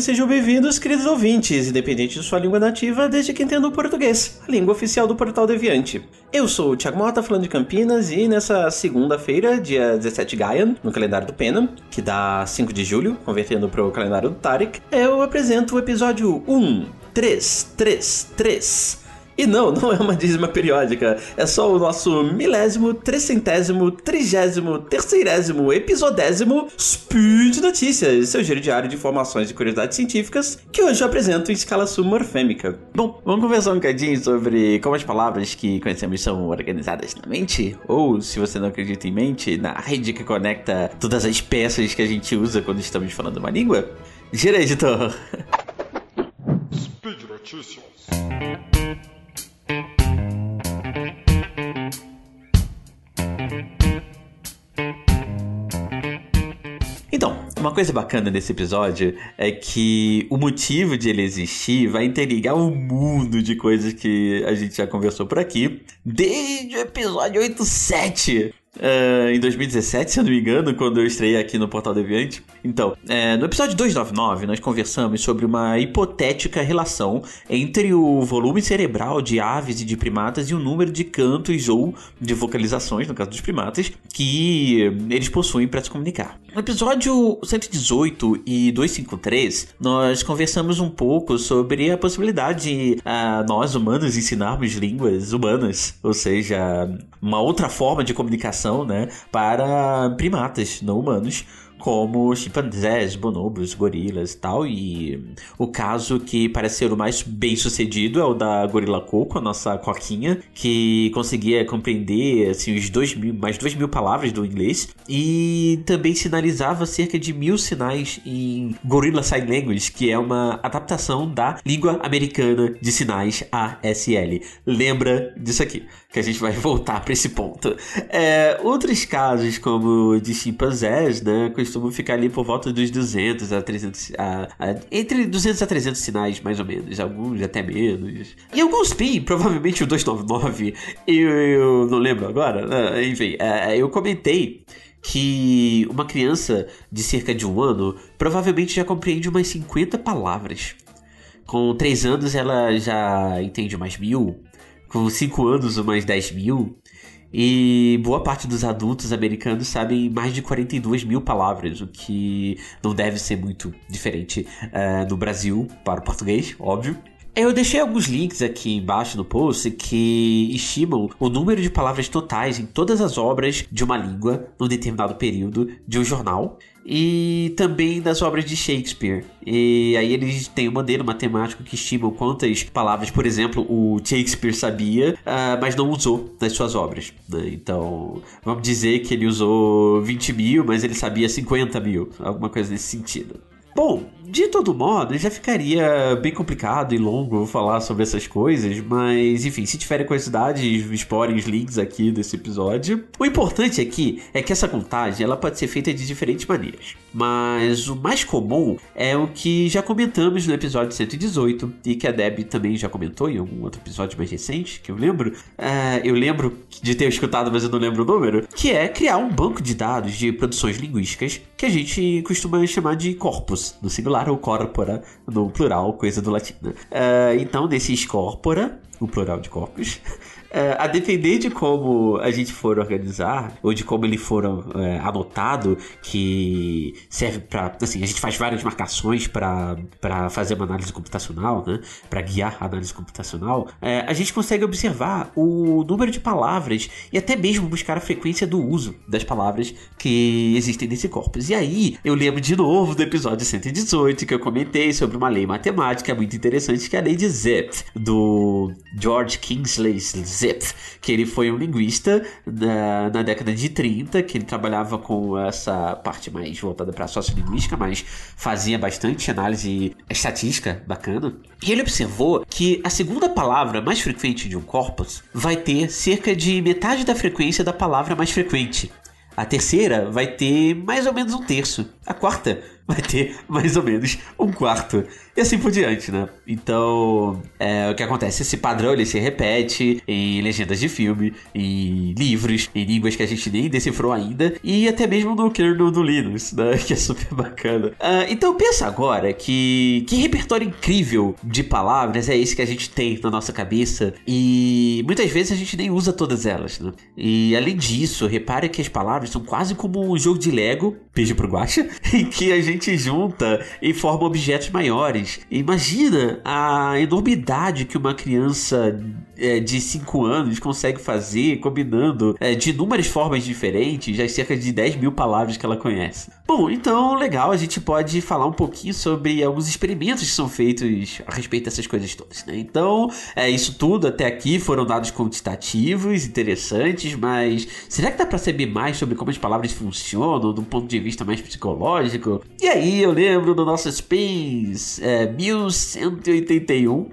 sejam bem-vindos, queridos ouvintes, independente de sua língua nativa, desde que entenda o português, a língua oficial do Portal Deviante. Eu sou o Thiago Mota, falando de Campinas, e nessa segunda-feira, dia 17 Gaian, no calendário do Pena, que dá 5 de julho, convertendo para o calendário do Tarek, eu apresento o episódio 1, 3, 3, 3 e não, não é uma dízima periódica. É só o nosso milésimo, trecentésimo, trigésimo, terceirésimo, episodésimo Speed Notícias, seu giro diário de informações e curiosidades científicas, que hoje eu apresento em escala submorfêmica. Bom, vamos conversar um bocadinho sobre como as palavras que conhecemos são organizadas na mente, ou, se você não acredita em mente, na rede que conecta todas as peças que a gente usa quando estamos falando uma língua? Gira, editor! Speed Notícias. Uma coisa bacana desse episódio é que o motivo de ele existir vai interligar um mundo de coisas que a gente já conversou por aqui, desde o episódio 87, Uh, em 2017, se eu não me engano, quando eu estreiei aqui no Portal Deviante. Então, uh, no episódio 299, nós conversamos sobre uma hipotética relação entre o volume cerebral de aves e de primatas e o número de cantos ou de vocalizações, no caso dos primatas, que eles possuem para se comunicar. No episódio 118 e 253, nós conversamos um pouco sobre a possibilidade de uh, nós humanos ensinarmos línguas humanas, ou seja, uma outra forma de comunicação né, para primatas não humanos como chimpanzés, bonobos, gorilas e tal. E o caso que parece ser o mais bem sucedido é o da gorila Coco, a nossa coquinha, que conseguia compreender assim, os dois mil, mais duas mil palavras do inglês e também sinalizava cerca de mil sinais em Gorilla Sign Language, que é uma adaptação da língua americana de sinais ASL. Lembra disso aqui, que a gente vai voltar para esse ponto. É, outros casos, como de chimpanzés, né? Costumam ficar ali por volta dos 200 a 300, a, a, entre 200 a 300 sinais, mais ou menos, alguns até menos. E alguns têm, provavelmente o 299, eu, eu não lembro agora, né? enfim, é, eu comentei que uma criança de cerca de um ano provavelmente já compreende umas 50 palavras. Com 3 anos ela já entende umas mil, com 5 anos umas 10 mil, e boa parte dos adultos americanos sabem mais de 42 mil palavras, o que não deve ser muito diferente uh, no Brasil para o português, óbvio. Eu deixei alguns links aqui embaixo no post que estimam o número de palavras totais em todas as obras de uma língua num determinado período de um jornal e também das obras de Shakespeare. E aí eles têm um modelo matemático que estima quantas palavras, por exemplo, o Shakespeare sabia, uh, mas não usou nas suas obras. Né? Então, vamos dizer que ele usou 20 mil, mas ele sabia 50 mil, alguma coisa nesse sentido. Bom, de todo modo, já ficaria bem complicado e longo falar sobre essas coisas, mas enfim, se tiverem curiosidade, explorem os links aqui desse episódio. O importante aqui é que essa contagem ela pode ser feita de diferentes maneiras, mas o mais comum é o que já comentamos no episódio 118 e que a Deb também já comentou em algum outro episódio mais recente, que eu lembro. Uh, eu lembro de ter escutado, mas eu não lembro o número, que é criar um banco de dados de produções linguísticas que a gente costuma chamar de corpus, no singular ou corpora no plural, coisa do latim. Uh, então, nesses corpora, o plural de corpos, é, a depender de como a gente for organizar, ou de como ele for é, anotado, que serve para. Assim, a gente faz várias marcações para fazer uma análise computacional, né? Para guiar a análise computacional, é, a gente consegue observar o número de palavras e até mesmo buscar a frequência do uso das palavras que existem nesse corpus. E aí, eu lembro de novo do episódio 118 que eu comentei sobre uma lei matemática muito interessante, que é a lei de Zepf, do George Kingsley Zipf, que ele foi um linguista na, na década de 30, que ele trabalhava com essa parte mais voltada para a sociolinguística, mas fazia bastante análise estatística bacana. E ele observou que a segunda palavra mais frequente de um corpus vai ter cerca de metade da frequência da palavra mais frequente. A terceira vai ter mais ou menos um terço. A quarta vai ter mais ou menos um quarto. E assim por diante, né? Então, é, o que acontece? Esse padrão ele se repete em legendas de filme, em livros, em línguas que a gente nem decifrou ainda, e até mesmo no kernel do Linux, né? Que é super bacana. Uh, então, pensa agora que, que repertório incrível de palavras é esse que a gente tem na nossa cabeça, e muitas vezes a gente nem usa todas elas, né? E além disso, repare que as palavras são quase como um jogo de Lego, beijo pro Guacha, em que a gente junta e forma objetos maiores. Imagina a enormidade que uma criança é, de 5 anos consegue fazer combinando é, de inúmeras formas diferentes as cerca de 10 mil palavras que ela conhece. Bom, então legal, a gente pode falar um pouquinho sobre alguns experimentos que são feitos a respeito dessas coisas todas. Né? Então, é, isso tudo até aqui foram dados quantitativos, interessantes, mas será que dá para saber mais sobre como as palavras funcionam do ponto de vista mais psicológico? E aí eu lembro do nosso Spins é, 1181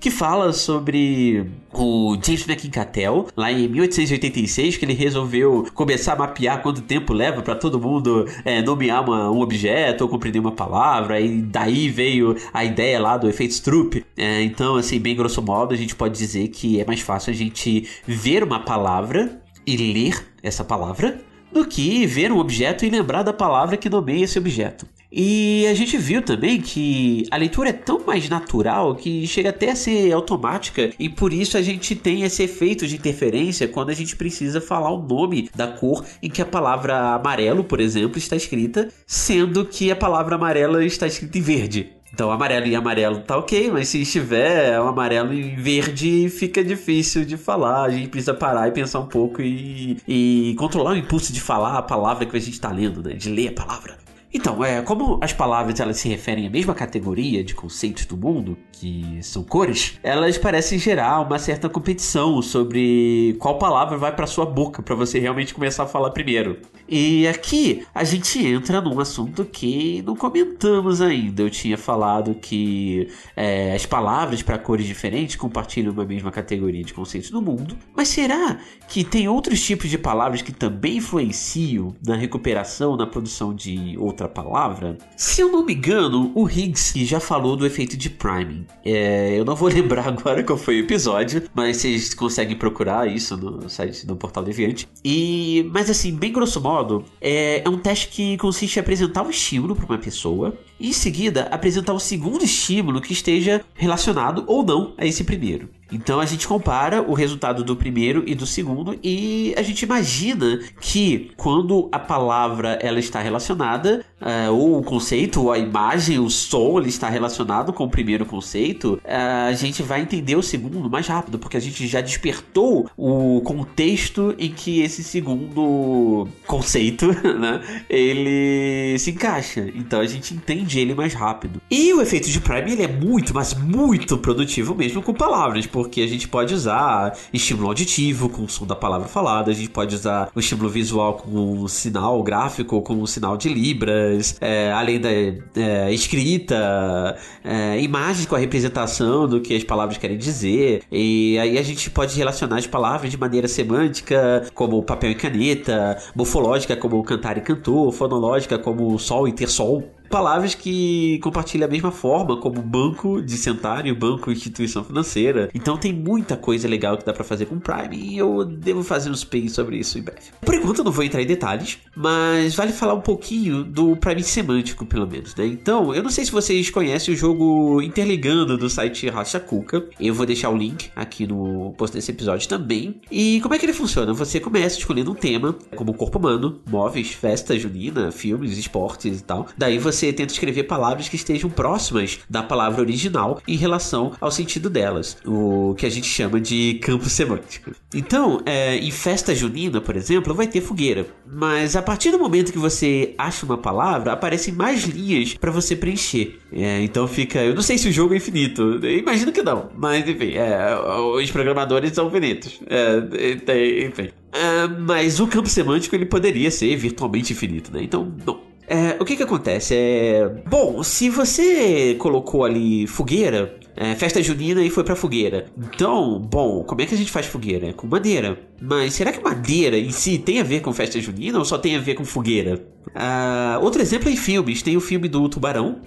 que fala sobre o James McIncatel, lá em 1886, que ele resolveu começar a mapear quanto tempo leva para todo mundo é, nomear uma, um objeto ou compreender uma palavra, e daí veio a ideia lá do efeito Stroop. É, então, assim, bem grosso modo, a gente pode dizer que é mais fácil a gente ver uma palavra e ler essa palavra do que ver um objeto e lembrar da palavra que nomeia esse objeto. E a gente viu também que a leitura é tão mais natural que chega até a ser automática e por isso a gente tem esse efeito de interferência quando a gente precisa falar o nome da cor em que a palavra amarelo, por exemplo, está escrita, sendo que a palavra amarela está escrita em verde. Então, amarelo e amarelo tá ok, mas se estiver um amarelo e verde, fica difícil de falar. A gente precisa parar e pensar um pouco e, e controlar o impulso de falar a palavra que a gente está lendo, né? De ler a palavra. Então, é, como as palavras elas se referem à mesma categoria de conceitos do mundo, que são cores, elas parecem gerar uma certa competição sobre qual palavra vai para sua boca para você realmente começar a falar primeiro. E aqui a gente entra num assunto que não comentamos ainda. Eu tinha falado que é, as palavras para cores diferentes compartilham uma mesma categoria de conceitos do mundo, mas será que tem outros tipos de palavras que também influenciam na recuperação, na produção de outras outra palavra. Se eu não me engano, o Higgs já falou do efeito de priming. É, eu não vou lembrar agora qual foi o episódio, mas vocês conseguem procurar isso no site do Portal Deviante. E, mas assim, bem grosso modo, é, é um teste que consiste em apresentar um estímulo para uma pessoa em seguida apresentar o segundo estímulo que esteja relacionado ou não a esse primeiro. Então a gente compara o resultado do primeiro e do segundo e a gente imagina que quando a palavra ela está relacionada, uh, ou o conceito, ou a imagem, o som ele está relacionado com o primeiro conceito, uh, a gente vai entender o segundo mais rápido, porque a gente já despertou o contexto em que esse segundo conceito, né, ele se encaixa. Então a gente entende ele mais rápido. E o efeito de Prime ele é muito, mas muito produtivo mesmo com palavras, porque a gente pode usar estímulo auditivo com o som da palavra falada, a gente pode usar o estímulo visual com um sinal gráfico, com um sinal de libras, é, além da é, escrita, é, imagens com a representação do que as palavras querem dizer, e aí a gente pode relacionar as palavras de maneira semântica, como papel e caneta, morfológica, como cantar e cantor, fonológica, como sol e ter sol palavras que compartilham a mesma forma, como banco de centário, banco instituição financeira. Então tem muita coisa legal que dá para fazer com o Prime e eu devo fazer um spin sobre isso em breve. Por enquanto eu não vou entrar em detalhes, mas vale falar um pouquinho do Prime semântico, pelo menos, né? Então, eu não sei se vocês conhecem o jogo Interligando do site Racha Cuca. Eu vou deixar o link aqui no post desse episódio também. E como é que ele funciona? Você começa escolhendo um tema, como corpo humano, móveis, festa junina, filmes, esportes e tal. Daí você você tenta escrever palavras que estejam próximas da palavra original em relação ao sentido delas, o que a gente chama de campo semântico. Então, é, em festa junina, por exemplo, vai ter fogueira, mas a partir do momento que você acha uma palavra, aparecem mais linhas para você preencher. É, então fica, eu não sei se o jogo é infinito, imagino que não, mas enfim, é, os programadores são infinitos. É, enfim. É, mas o campo semântico ele poderia ser virtualmente infinito, né? Então, não. É, o que que acontece? É, bom, se você colocou ali fogueira, é, festa junina e foi pra fogueira. Então, bom, como é que a gente faz fogueira? É com madeira. Mas será que madeira em si tem a ver com festa junina ou só tem a ver com fogueira? Uh, outro exemplo é em filmes. Tem o filme do Tubarão,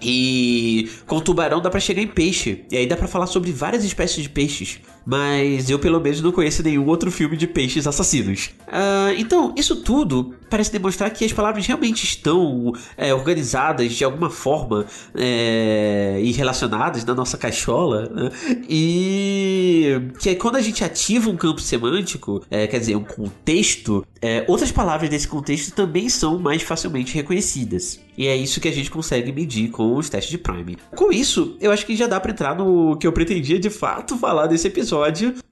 e com tubarão dá para chegar em peixe. E aí dá para falar sobre várias espécies de peixes. Mas eu, pelo menos, não conheço nenhum outro filme de peixes assassinos. Uh, então, isso tudo parece demonstrar que as palavras realmente estão é, organizadas de alguma forma é, e relacionadas na nossa caixola. Né? E que quando a gente ativa um campo semântico, é, quer dizer, um contexto, é, outras palavras desse contexto também são mais facilmente reconhecidas. E é isso que a gente consegue medir com os testes de Prime. Com isso, eu acho que já dá para entrar no que eu pretendia de fato falar desse episódio.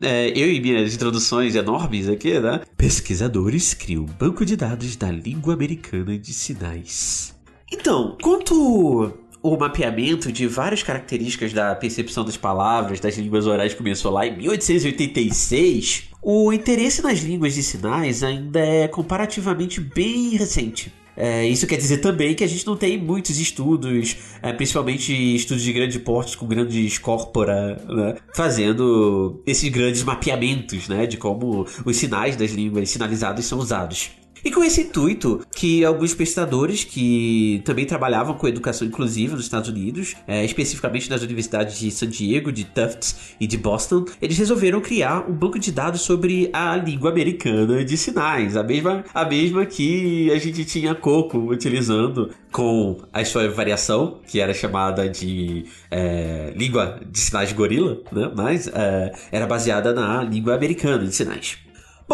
É, eu e minhas introduções enormes aqui, né? Pesquisadores criam banco de dados da língua americana de sinais. Então, quanto o mapeamento de várias características da percepção das palavras das línguas orais começou lá em 1886, o interesse nas línguas de sinais ainda é comparativamente bem recente. É, isso quer dizer também que a gente não tem muitos estudos, é, principalmente estudos de grande porte com grandes corpora, né, fazendo esses grandes mapeamentos né, de como os sinais das línguas sinalizadas são usados. E com esse intuito, que alguns pesquisadores que também trabalhavam com educação inclusiva nos Estados Unidos, é, especificamente nas universidades de San Diego, de Tufts e de Boston, eles resolveram criar um banco de dados sobre a língua americana de sinais, a mesma, a mesma que a gente tinha Coco utilizando com a sua variação, que era chamada de é, língua de sinais de gorila, né? mas é, era baseada na língua americana de sinais.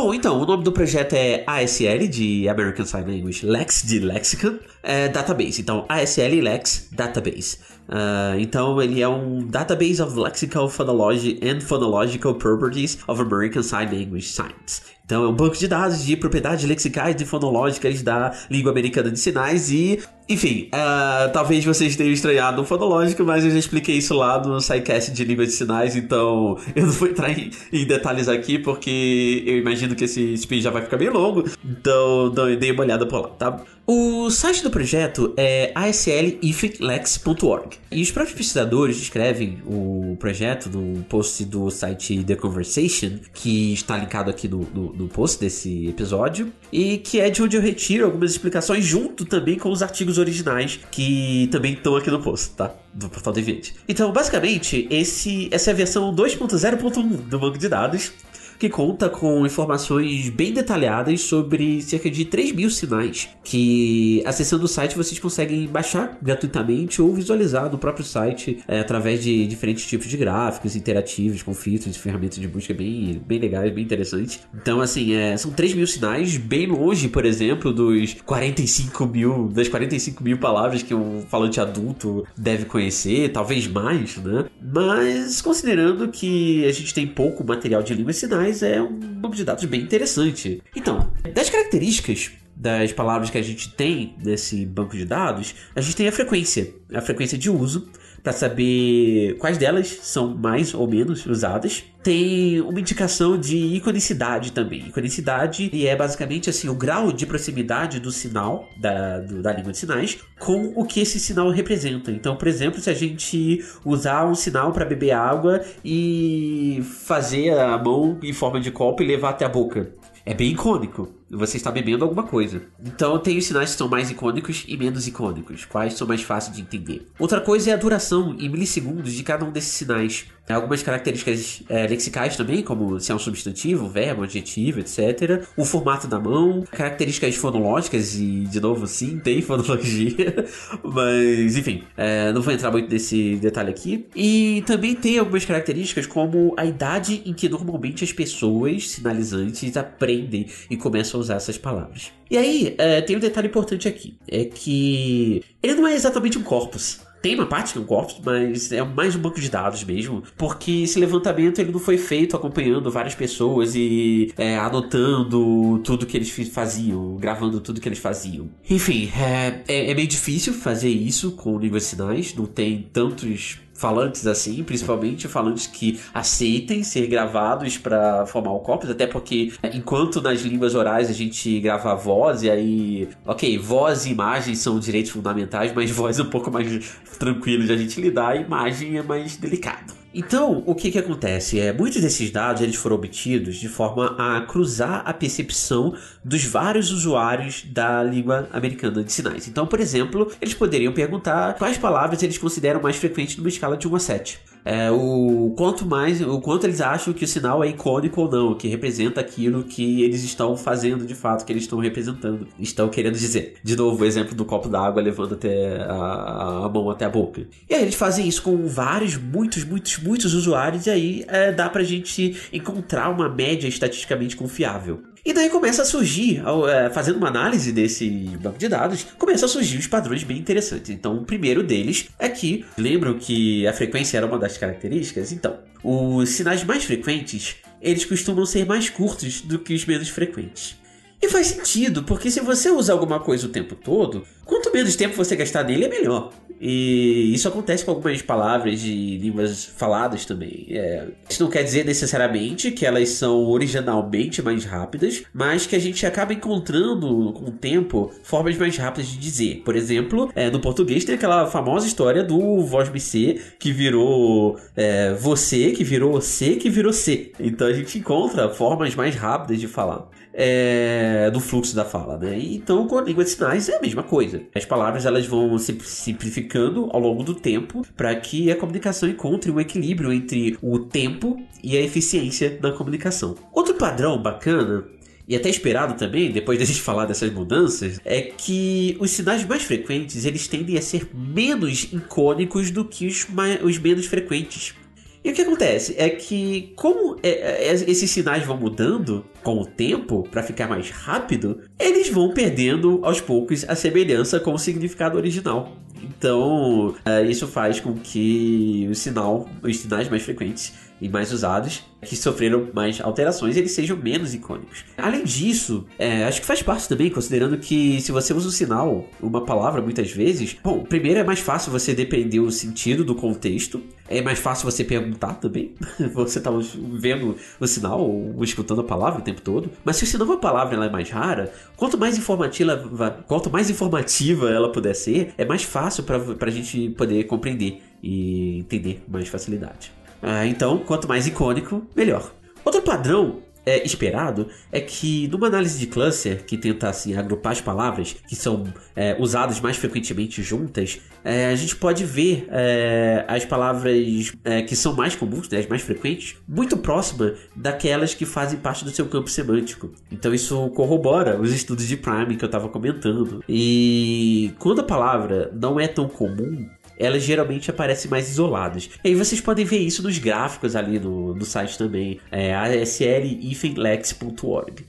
Bom, então, o nome do projeto é ASL, de American Sign Language, Lex, de Lexicon, é, Database. Então, ASL Lex Database. Uh, então, ele é um Database of Lexical Phonology and Phonological Properties of American Sign Language Science. Então, é um banco de dados de propriedades lexicais e fonológicas da língua americana de sinais e enfim, uh, talvez vocês tenham estranhado o fonológico, mas eu já expliquei isso lá no SciCast de língua de sinais, então eu não vou entrar em, em, detalhes aqui, porque eu imagino que esse speech já vai ficar bem longo, então dê uma olhada por lá, tá? O site do projeto é asliflex.org e os próprios pesquisadores descrevem o projeto no post do site The Conversation, que está linkado aqui no, no, no post desse episódio, e que é de onde eu retiro algumas explicações junto também com os artigos originais que também estão aqui no post, tá? Do portal Deviante. Então, basicamente, esse, essa é a versão 2.0.1 do banco de dados que conta com informações bem detalhadas sobre cerca de 3 mil sinais, que acessando o site vocês conseguem baixar gratuitamente ou visualizar no próprio site é, através de diferentes tipos de gráficos interativos, com filtros e ferramentas de busca bem, bem legais, bem interessantes. Então, assim, é, são 3 mil sinais, bem longe, por exemplo, dos 45 mil, das 45 mil palavras que um falante adulto deve conhecer, talvez mais, né? Mas considerando que a gente tem pouco material de língua sinais, mas é um banco de dados bem interessante. Então, das características das palavras que a gente tem nesse banco de dados, a gente tem a frequência, a frequência de uso, para saber quais delas são mais ou menos usadas. Tem uma indicação de iconicidade também. Iconicidade é basicamente assim o grau de proximidade do sinal da, do, da língua de sinais com o que esse sinal representa. Então, por exemplo, se a gente usar um sinal para beber água e fazer a mão em forma de copo e levar até a boca, é bem icônico você está bebendo alguma coisa. Então tem os sinais que são mais icônicos e menos icônicos, quais são mais fáceis de entender. Outra coisa é a duração em milissegundos de cada um desses sinais. Algumas características é, lexicais também, como se é um substantivo, verbo, adjetivo, etc. O formato da mão, características fonológicas, e de novo, sim, tem fonologia, mas enfim, é, não vou entrar muito nesse detalhe aqui. E também tem algumas características, como a idade em que normalmente as pessoas sinalizantes aprendem e começam usar essas palavras. E aí, é, tem um detalhe importante aqui: é que ele não é exatamente um corpus. Tem uma parte que é um corpus, mas é mais um banco de dados mesmo, porque esse levantamento ele não foi feito acompanhando várias pessoas e é, anotando tudo que eles faziam, gravando tudo que eles faziam. Enfim, é, é, é meio difícil fazer isso com línguas sinais, não tem tantos falantes assim, principalmente falantes que aceitem ser gravados para formar o corpus, até porque enquanto nas línguas orais a gente grava voz e aí, ok, voz e imagem são direitos fundamentais, mas voz é um pouco mais tranquilo de a gente lidar, a imagem é mais delicado. Então, o que que acontece? É, muitos desses dados eles foram obtidos de forma a cruzar a percepção dos vários usuários da língua americana de sinais. Então, por exemplo, eles poderiam perguntar quais palavras eles consideram mais frequentes numa escala de 1 a 7 é, o quanto mais, o quanto eles acham que o sinal é icônico ou não, que representa aquilo que eles estão fazendo de fato, que eles estão representando, estão querendo dizer. De novo, o exemplo do copo d'água levando até a, a, mão até a boca. E aí eles fazem isso com vários, muitos, muitos, muitos usuários, e aí é, dá pra gente encontrar uma média estatisticamente confiável. E daí começa a surgir, é, fazendo uma análise desse banco de dados, começa a surgir os padrões bem interessantes. Então, o primeiro deles é que, lembram que a frequência era uma das características? Então, os sinais mais frequentes, eles costumam ser mais curtos do que os menos frequentes. E faz sentido, porque se você usa alguma coisa o tempo todo, quanto menos tempo você gastar nele é melhor. E isso acontece com algumas palavras de línguas faladas também. É, isso não quer dizer necessariamente que elas são originalmente mais rápidas, mas que a gente acaba encontrando com o tempo formas mais rápidas de dizer. Por exemplo, é, no português tem aquela famosa história do voz BC que virou é, você, que virou C, que virou C. Então a gente encontra formas mais rápidas de falar é, do fluxo da fala, né? Então, com a língua de sinais é a mesma coisa. As palavras elas vão se simplificando ao longo do tempo para que a comunicação encontre um equilíbrio entre o tempo e a eficiência da comunicação. Outro padrão bacana e até esperado também, depois da gente falar dessas mudanças, é que os sinais mais frequentes eles tendem a ser menos icônicos do que os, mais, os menos frequentes. E o que acontece é que, como é, é, esses sinais vão mudando com o tempo para ficar mais rápido, eles vão perdendo aos poucos a semelhança com o significado original. Então, é, isso faz com que o sinal, os sinais mais frequentes e mais usados, que sofreram mais alterações, eles sejam menos icônicos. Além disso, é, acho que faz parte também, considerando que se você usa um sinal, uma palavra muitas vezes, bom, primeiro é mais fácil você depender o sentido do contexto, é mais fácil você perguntar também. você tá vendo o sinal ou escutando a palavra o tempo todo. Mas se o sinal uma palavra ela é mais rara, quanto mais informativa, quanto mais informativa ela puder ser, é mais fácil para a gente poder compreender e entender mais facilidade. Ah, então, quanto mais icônico, melhor. Outro padrão é, esperado é que numa análise de cluster que tenta assim agrupar as palavras que são é, usadas mais frequentemente juntas, é, a gente pode ver é, as palavras é, que são mais comuns, né, as mais frequentes, muito próxima daquelas que fazem parte do seu campo semântico. Então isso corrobora os estudos de Prime que eu estava comentando. E quando a palavra não é tão comum, elas geralmente aparecem mais isoladas. E aí vocês podem ver isso nos gráficos ali no, no site também, é asl-lex.org.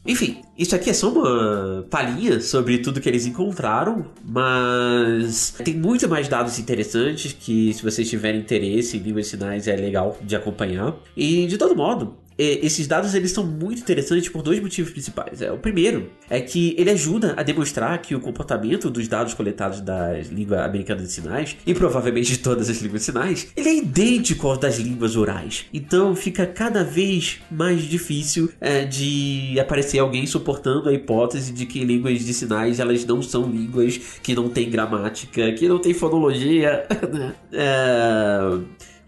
Enfim, isso aqui é só uma palhinha sobre tudo que eles encontraram, mas tem muito mais dados interessantes que se vocês tiverem interesse em línguas sinais é legal de acompanhar. E de todo modo, esses dados eles são muito interessantes por dois motivos principais. É, o primeiro é que ele ajuda a demonstrar que o comportamento dos dados coletados da língua americana de sinais, e provavelmente de todas as línguas de sinais, ele é idêntico ao das línguas orais. Então fica cada vez mais difícil é, de aparecer alguém suportando a hipótese de que línguas de sinais elas não são línguas que não têm gramática, que não têm fonologia. Né? é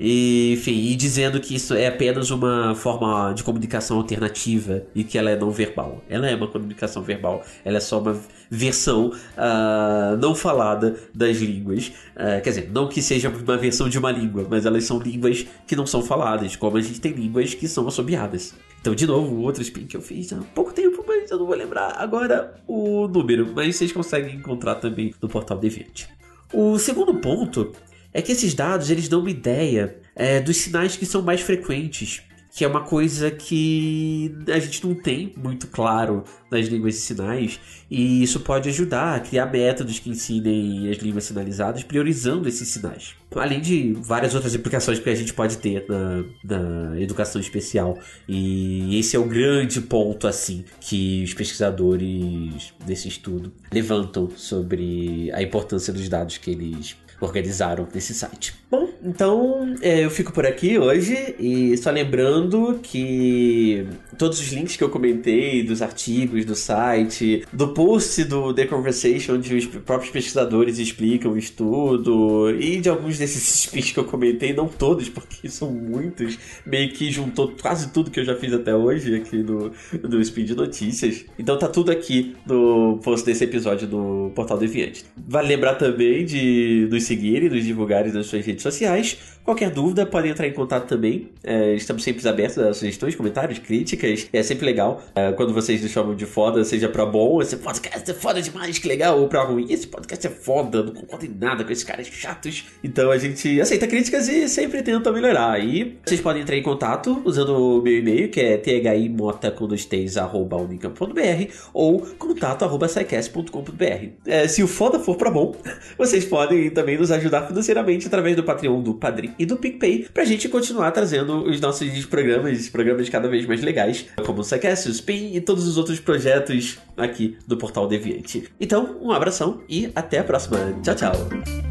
e, enfim, e dizendo que isso é apenas uma forma de comunicação alternativa e que ela é não verbal. Ela é uma comunicação verbal, ela é só uma versão uh, não falada das línguas. Uh, quer dizer, não que seja uma versão de uma língua, mas elas são línguas que não são faladas, como a gente tem línguas que são assobiadas. Então, de novo, outro spin que eu fiz há pouco tempo, mas eu não vou lembrar agora o número, mas vocês conseguem encontrar também no portal Deviant. O segundo ponto é que esses dados eles dão uma ideia é, dos sinais que são mais frequentes, que é uma coisa que a gente não tem muito claro nas línguas de sinais, e isso pode ajudar a criar métodos que ensinem as línguas sinalizadas, priorizando esses sinais. Além de várias outras aplicações que a gente pode ter na, na educação especial. E esse é o grande ponto, assim, que os pesquisadores desse estudo levantam sobre a importância dos dados que eles organizaram nesse site. Bom, então é, eu fico por aqui hoje e só lembrando que todos os links que eu comentei dos artigos do site, do post do The Conversation, onde os próprios pesquisadores explicam o estudo e de alguns desses speeds que eu comentei, não todos, porque são muitos, meio que juntou quase tudo que eu já fiz até hoje aqui no, no Speed Notícias. Então tá tudo aqui no post desse episódio do Portal Deviante. Vale lembrar também de nos seguirem, nos divulgarem nas suas redes redes sociais. Qualquer dúvida, podem entrar em contato também. É, estamos sempre abertos a sugestões, comentários, críticas. É sempre legal é, quando vocês nos chamam de foda, seja pra bom, esse podcast é foda demais, que legal, ou pra ruim. Esse podcast é foda, não concordo em nada com esses caras chatos. Então a gente aceita críticas e sempre tenta melhorar. E vocês podem entrar em contato usando o meu e-mail, que é thimota com ou contato arroba é, Se o foda for pra bom, vocês podem também nos ajudar financeiramente através do Patreon, do Padrim e do PicPay pra gente continuar trazendo os nossos programas, programas cada vez mais legais, como o Sequest, o Spin e todos os outros projetos aqui do Portal Deviante. Então, um abração e até a próxima. Tchau, tchau.